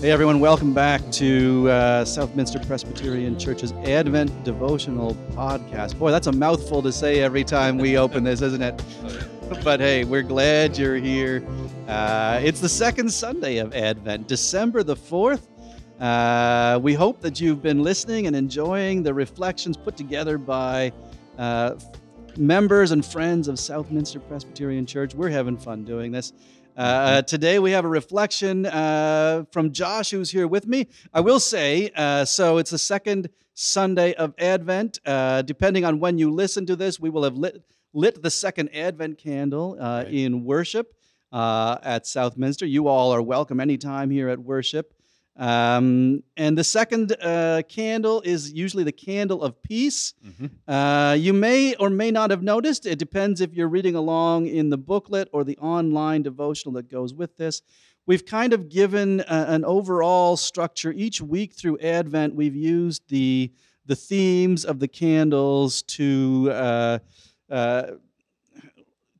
Hey everyone, welcome back to uh, Southminster Presbyterian Church's Advent Devotional Podcast. Boy, that's a mouthful to say every time we open this, isn't it? But hey, we're glad you're here. Uh, it's the second Sunday of Advent, December the 4th. Uh, we hope that you've been listening and enjoying the reflections put together by uh, members and friends of Southminster Presbyterian Church. We're having fun doing this. Uh, uh, today we have a reflection uh, from Josh, who's here with me. I will say, uh, so it's the second Sunday of Advent. Uh, depending on when you listen to this, we will have lit, lit the second Advent candle uh, right. in worship at Southminster. You all are welcome anytime here at worship. Um, and the second uh, candle is usually the candle of peace. Mm-hmm. Uh, you may or may not have noticed, it depends if you're reading along in the booklet or the online devotional that goes with this. We've kind of given a, an overall structure. Each week through Advent, we've used the, the themes of the candles to uh, uh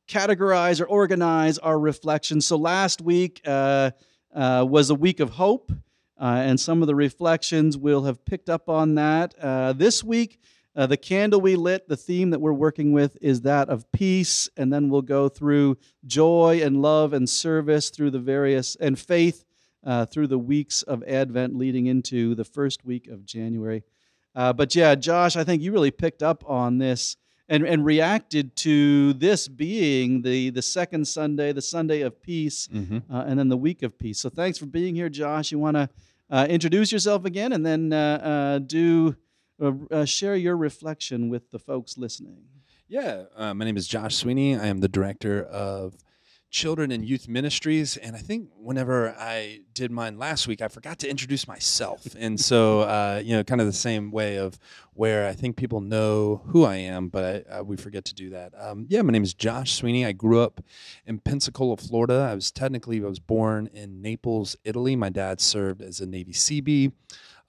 categorize or organize our reflections. So last week uh, uh, was a week of hope. Uh, and some of the reflections we'll have picked up on that. Uh, this week, uh, the candle we lit, the theme that we're working with is that of peace, and then we'll go through joy and love and service through the various, and faith uh, through the weeks of Advent leading into the first week of January. Uh, but yeah, Josh, I think you really picked up on this and, and reacted to this being the, the second Sunday, the Sunday of peace, mm-hmm. uh, and then the week of peace. So thanks for being here, Josh. You want to uh, introduce yourself again and then uh, uh do uh, uh, share your reflection with the folks listening. Yeah, my name is Josh Sweeney. I am the director of children and youth ministries. And I think whenever I did mine last week, I forgot to introduce myself. And so, uh, you know, kind of the same way of where I think people know who I am, but I, uh, we forget to do that. Um, yeah, my name is Josh Sweeney. I grew up in Pensacola, Florida. I was technically I was born in Naples, Italy. My dad served as a Navy CB.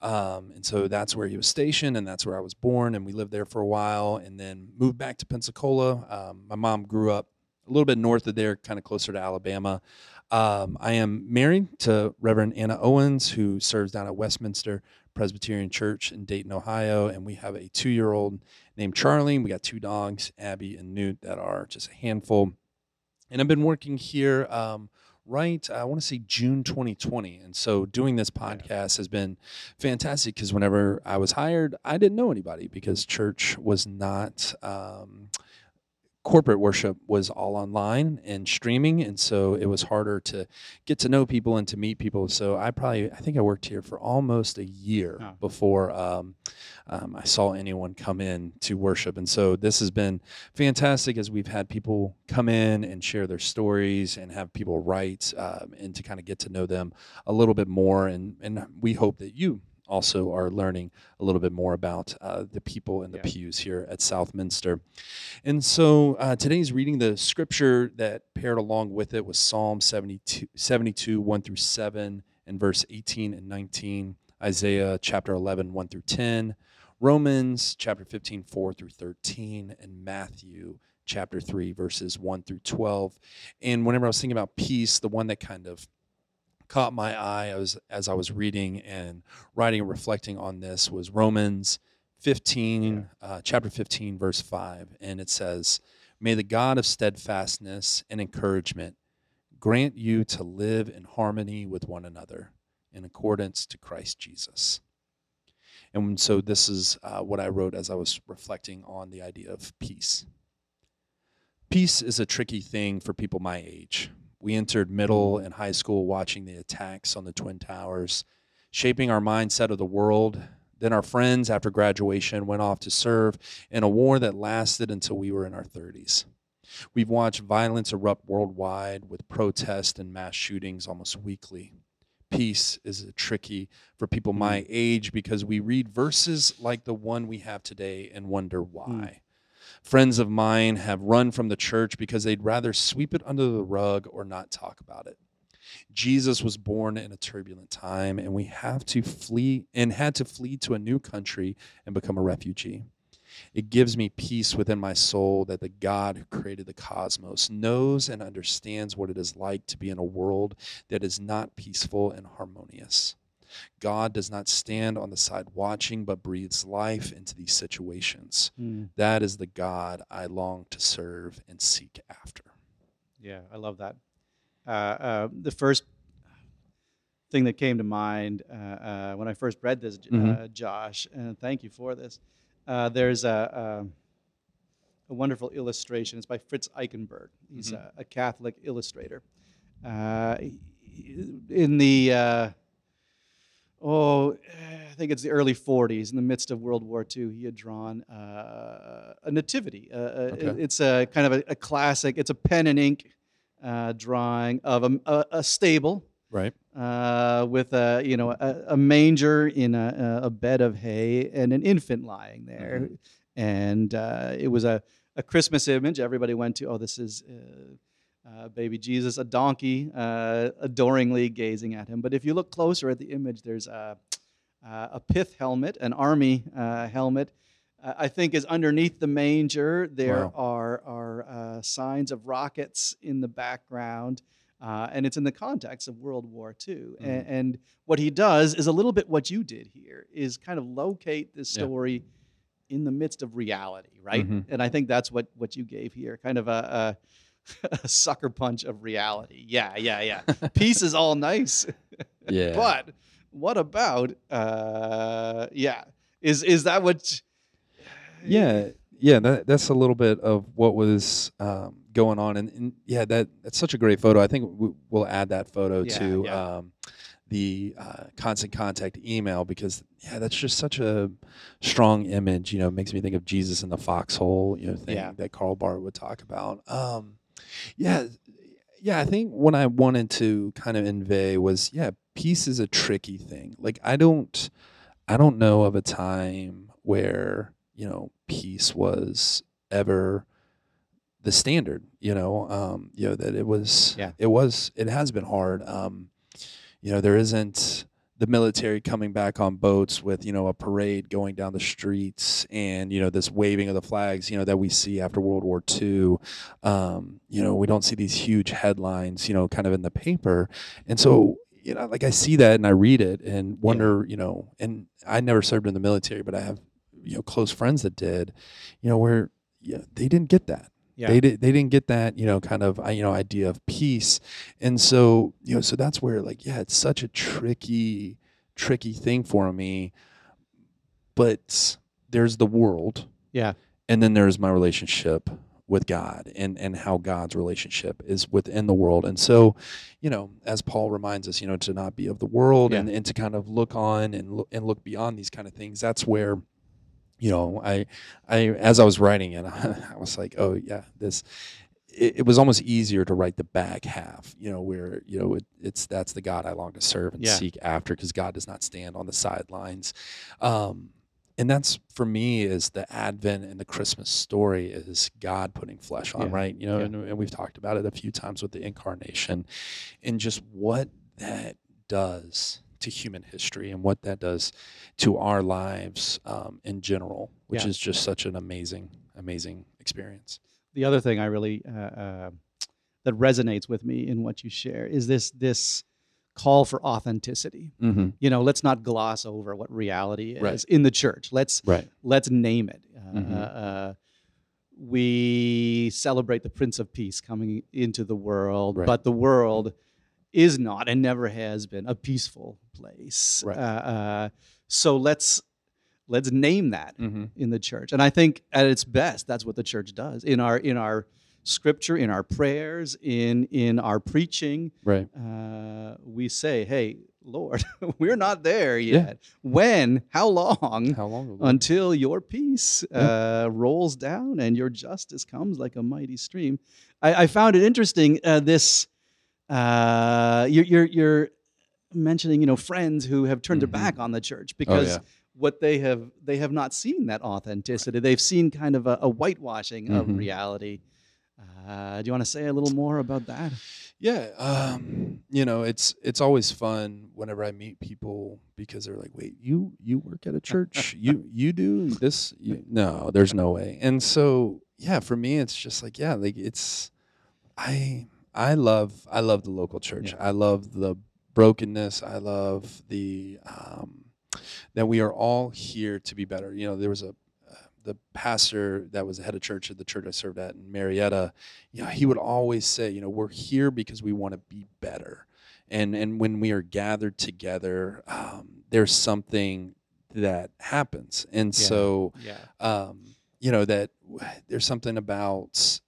Um, and so that's where he was stationed, and that's where I was born. And we lived there for a while, and then moved back to Pensacola. Um, my mom grew up a little bit north of there, kind of closer to Alabama. Um, I am married to Reverend Anna Owens, who serves down at Westminster Presbyterian Church in Dayton, Ohio, and we have a two-year-old named Charlie. We got two dogs, Abby and Newt, that are just a handful. And I've been working here um, right i want to say june 2020 and so doing this podcast has been fantastic because whenever i was hired i didn't know anybody because church was not um, corporate worship was all online and streaming and so it was harder to get to know people and to meet people. So i probably i think i worked here for almost a year oh. before um, um, i saw anyone come in to worship. And so this has been fantastic as we've had people come in and share their stories and have people write um, and to kind of get to know them a little bit more. And and we hope that you also are learning a little bit more about uh, the people in the yeah. pews here at Southminster. And so uh, today's reading, the scripture that paired along with it was Psalm 72, 72 1 through 7, and verse 18 and 19, Isaiah chapter 11, 1 through 10, Romans chapter 15, 4 through 13, and Matthew chapter 3, verses 1 through 12. And whenever I was thinking about peace, the one that kind of caught my eye as, as I was reading and writing and reflecting on this was Romans 15, yeah. uh, chapter 15, verse 5. And it says, May the God of steadfastness and encouragement grant you to live in harmony with one another in accordance to Christ Jesus. And so this is uh, what I wrote as I was reflecting on the idea of peace. Peace is a tricky thing for people my age. We entered middle and high school watching the attacks on the Twin Towers, shaping our mindset of the world. Then our friends, after graduation, went off to serve in a war that lasted until we were in our 30s. We've watched violence erupt worldwide with protests and mass shootings almost weekly. Peace is tricky for people my mm. age because we read verses like the one we have today and wonder why. Friends of mine have run from the church because they'd rather sweep it under the rug or not talk about it. Jesus was born in a turbulent time, and we have to flee and had to flee to a new country and become a refugee. It gives me peace within my soul that the God who created the cosmos knows and understands what it is like to be in a world that is not peaceful and harmonious. God does not stand on the side watching, but breathes life into these situations. Mm. That is the God I long to serve and seek after. Yeah, I love that. Uh, uh, the first thing that came to mind uh, uh, when I first read this, Mhm. uh, Josh, and thank you for this. Uh, there's a, a, a wonderful illustration. It's by Fritz Eichenberg. He's Mhm. a, a Catholic illustrator. Uh, in the uh, oh, I think it's the early 40s, in the midst of World War II, he had drawn uh, a nativity. Uh, uh, Okay. It's a kind of a, a classic. It's a pen and ink uh, drawing of a, a, a stable Right. uh, with a you know a, a manger in a, a bed of hay and an infant lying there, and uh, it was a, a Christmas image. Everybody went to oh this is. Uh, baby Jesus, a donkey, uh, adoringly gazing at him. But if you look closer at the image, there's a, uh, a pith helmet, an army uh, helmet. Uh, I think is underneath the manger. There Wow. are are uh, signs of rockets in the background, uh, and it's in the context of World War II. Mm-hmm. And, and what he does is a little bit what you did here: is kind of locate this Yeah. story in the midst of reality, right? Mhm. And I think that's what what you gave here, kind of a. a sucker punch of reality. Yeah, yeah, yeah. Peace is all nice, Yeah. but what about uh yeah. Is is that what yeah yeah that, that's a little bit of what was um, going on and, and yeah that that's such a great photo i think we, we'll add that photo Yeah, to yeah. Um, the uh, constant contact email because yeah that's just such a strong image you know makes me think of jesus in the foxhole you know thing Yeah. that Karl Barth would talk about um, yeah yeah i think what i wanted to kind of convey was yeah peace is a tricky thing like i don't i don't know of a time where you know peace was ever the standard you know um you know that it was Yeah. it was it has been hard um you know there isn't the military coming back on boats with you know a parade going down the streets and you know this waving of the flags you know that we see after World War II um you know we don't see these huge headlines you know kind of in the paper. And so you know like I see that and I read it and wonder you know and I never served in the military but I have you know close friends that did you know where yeah they didn't get that Yeah. they did they didn't get that you know kind of you know idea of peace and so you know so that's where like yeah it's such a tricky tricky thing for me but there's the world Yeah. and then there's my relationship with God and and how God's relationship is within the world. And so, you know, as Paul reminds us, you know, to not be of the world Yeah. and, and to kind of look on and look, and look beyond these kind of things. That's where you know, I I as I was writing it, I was like, oh yeah, this it, it was almost easier to write the back half, you know, where you know it, it's that's the God I long to serve and Yeah. seek after, because God does not stand on the sidelines. Um, and that's for me is the Advent and the Christmas story is God putting flesh on, Yeah. right? You know, Yeah. and, and we've talked about it a few times with the incarnation, and just what that does to human history and what that does to our lives um, in general, which Yeah. is just such an amazing, amazing experience. the other thing I really uh, uh, that resonates with me in what you share is this this call for authenticity. Mm-hmm. You know, let's not gloss over what reality is Right. in the church. Let's Right. let's name it. Uh, Mhm. uh, we celebrate the Prince of Peace coming into the world, Right. but the world is not and never has been a peaceful place. Right. Uh, uh, so let's let's name that Mm-hmm. in the church. And I think at its best, that's what the church does in our in our scripture, in our prayers, in in our preaching. Right. Uh, we say, "Hey, Lord, we're not there Yeah. yet. When? How long?" How long? Until your peace Yeah. uh, rolls down and your justice comes like a mighty stream. I, I found it interesting. Uh, this uh, you're, you're you're mentioning, you know, friends who have turned Mhm. their back on the church because yeah. what they have they have not seen that authenticity. They've seen kind of a, a whitewashing of Mhm. reality. Uh, do you want to say a little more about that? Yeah, um, you know, it's it's always fun whenever I meet people because they're like, "Wait, you you work at a church? you you do this? You, no, there's no way." And so, yeah, for me, it's just like, yeah, like it's I I love I love the local church. Yeah. I love the brokenness. I love the um, that we are all here to be better. You know, there was a uh, the pastor that was the head of church at the church I served at in Marietta. You know, he would always say, you know, we're here because we want to be better. And and when we are gathered together, um, there's something that happens. And Yeah. so Yeah. um, you know that there's something about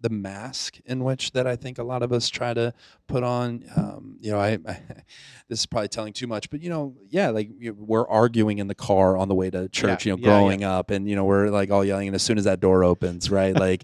the mask in which that I think a lot of us try to put on. Um, you know, I, I this is probably telling too much, but you know, yeah, like we're arguing in the car on the way to church. Yeah, You know, yeah, yeah. growing up, and you know, we're like all yelling, and as soon as that door opens, right, like.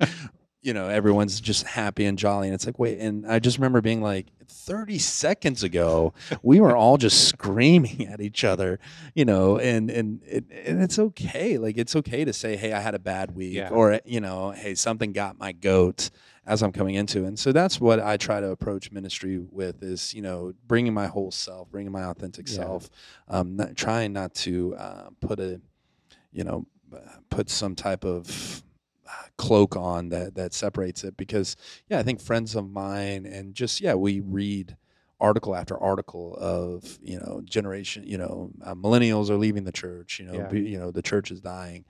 You know, everyone's just happy and jolly, and it's like, wait. And I just remember being like, 30 seconds ago, we were all just screaming at each other, you know, and and and it's okay. Like it's okay to say, "Hey, I had a bad week," Yeah. or you know, "Hey, something got my goat." As I'm coming into, and so that's what I try to approach ministry with is you know bringing my whole self, bringing my authentic Yeah. self, um, not, trying not to uh, put a, you know, uh, put some type of cloak on that that separates it because yeah, I think friends of mine and just yeah, we read article after article of you know generation you know uh, millennials are leaving the church you know Yeah. be, you know the church is dying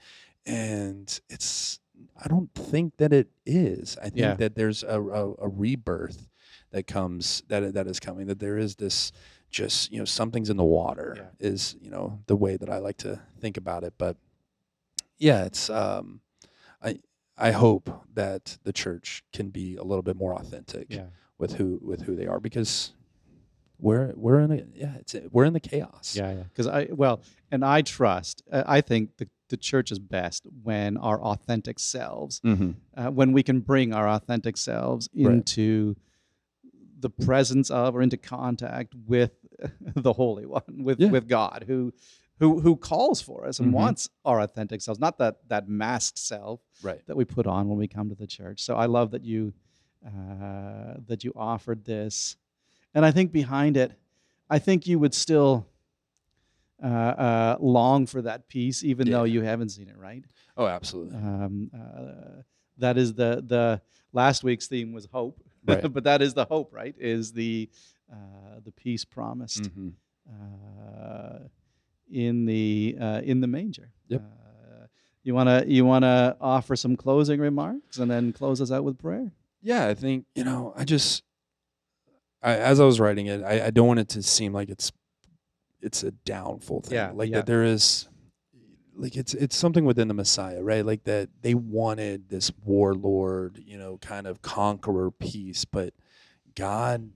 and it's i don't think that it is i think Yeah. that there's a, a, a rebirth that comes that that is coming that there is this just you know something's in the water Yeah. is you know the way that i like to think about it but yeah it's um i i hope that the church can be a little bit more authentic Yeah. with who with who they are because we're we're in a yeah it's we're in the chaos Yeah, yeah. Because I well, and I trust. Uh, I think the the church is best when our authentic selves, mm-hmm. uh, when we can bring our authentic selves Right. into the presence of or into contact with the Holy One, with Yeah. with God, who who who calls for us and Mhm. wants our authentic selves, not that that masked self right that we put on when we come to the church. So I love that you uh, that you offered this, and I think behind it, I think you would still uh, uh, long for that peace, even though you haven't seen it. Right? oh absolutely Um, uh, that is the the last week's theme was hope, Right. but that is the hope, right? Is the uh, the peace promised mm-hmm. In the uh, in the manger. Yep. Uh, you wanna you wanna offer some closing remarks and then close us out with prayer. yeah i think you know i just I, as i was writing it I, I don't want it to seem like it's it's a downfall thing Yeah, like yeah. that there is like it's it's something within the messiah right like that they wanted this warlord you know kind of conqueror piece but god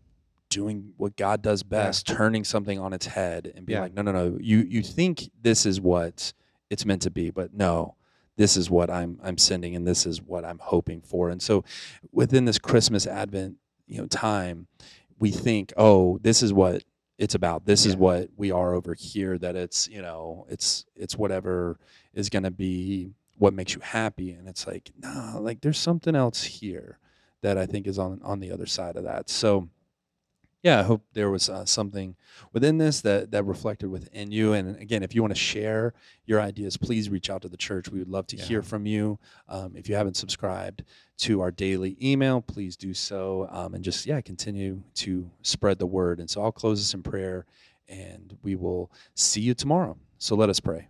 doing what god does best turning something on its head and being Yeah. like no no no you you think this is what it's meant to be but no this is what i'm i'm sending and this is what i'm hoping for. And so within this christmas advent you know time we think oh this is what it's about. This is what we are over here that it's you know it's it's whatever is going to be what makes you happy. And it's like nah like there's something else here that i think is on on the other side of that. So yeah i hope there was uh, something within this that that reflected within you. And again if you want to share your ideas please reach out to the church. We would love to Yeah. hear from you. Um, if you haven't subscribed to our daily email please do so. Um, and just yeah continue to spread the word. And so i'll close this in prayer and we will see you tomorrow. So let us pray.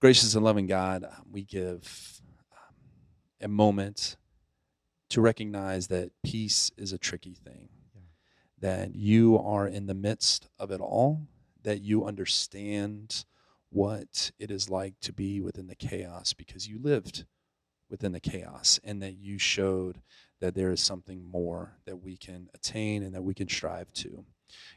Gracious and loving god um, we give um, a moment to recognize that peace is a tricky thing that you are in the midst of it all, that you understand what it is like to be within the chaos because you lived within the chaos and that you showed that there is something more that we can attain and that we can strive to.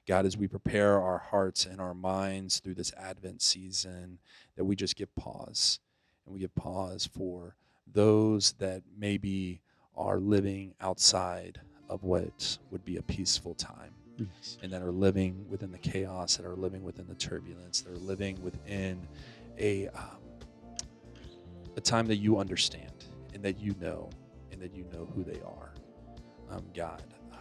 God, as we prepare our hearts and our minds through this Advent season, that we just give pause and we give pause for those that maybe are living outside of what would be a peaceful time Yes. and that are living within the chaos, that are living within the turbulence, that are living within a um, a time that you understand and that you know and that you know who they are. Um, God, uh,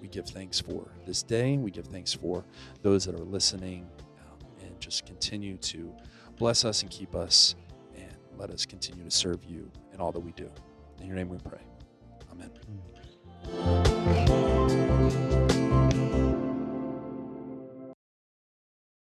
we give thanks for this day. We give thanks for those that are listening, um, and just continue to bless us and keep us, and let us continue to serve you in all that we do. In your name, we pray. Amen. Mm thank you.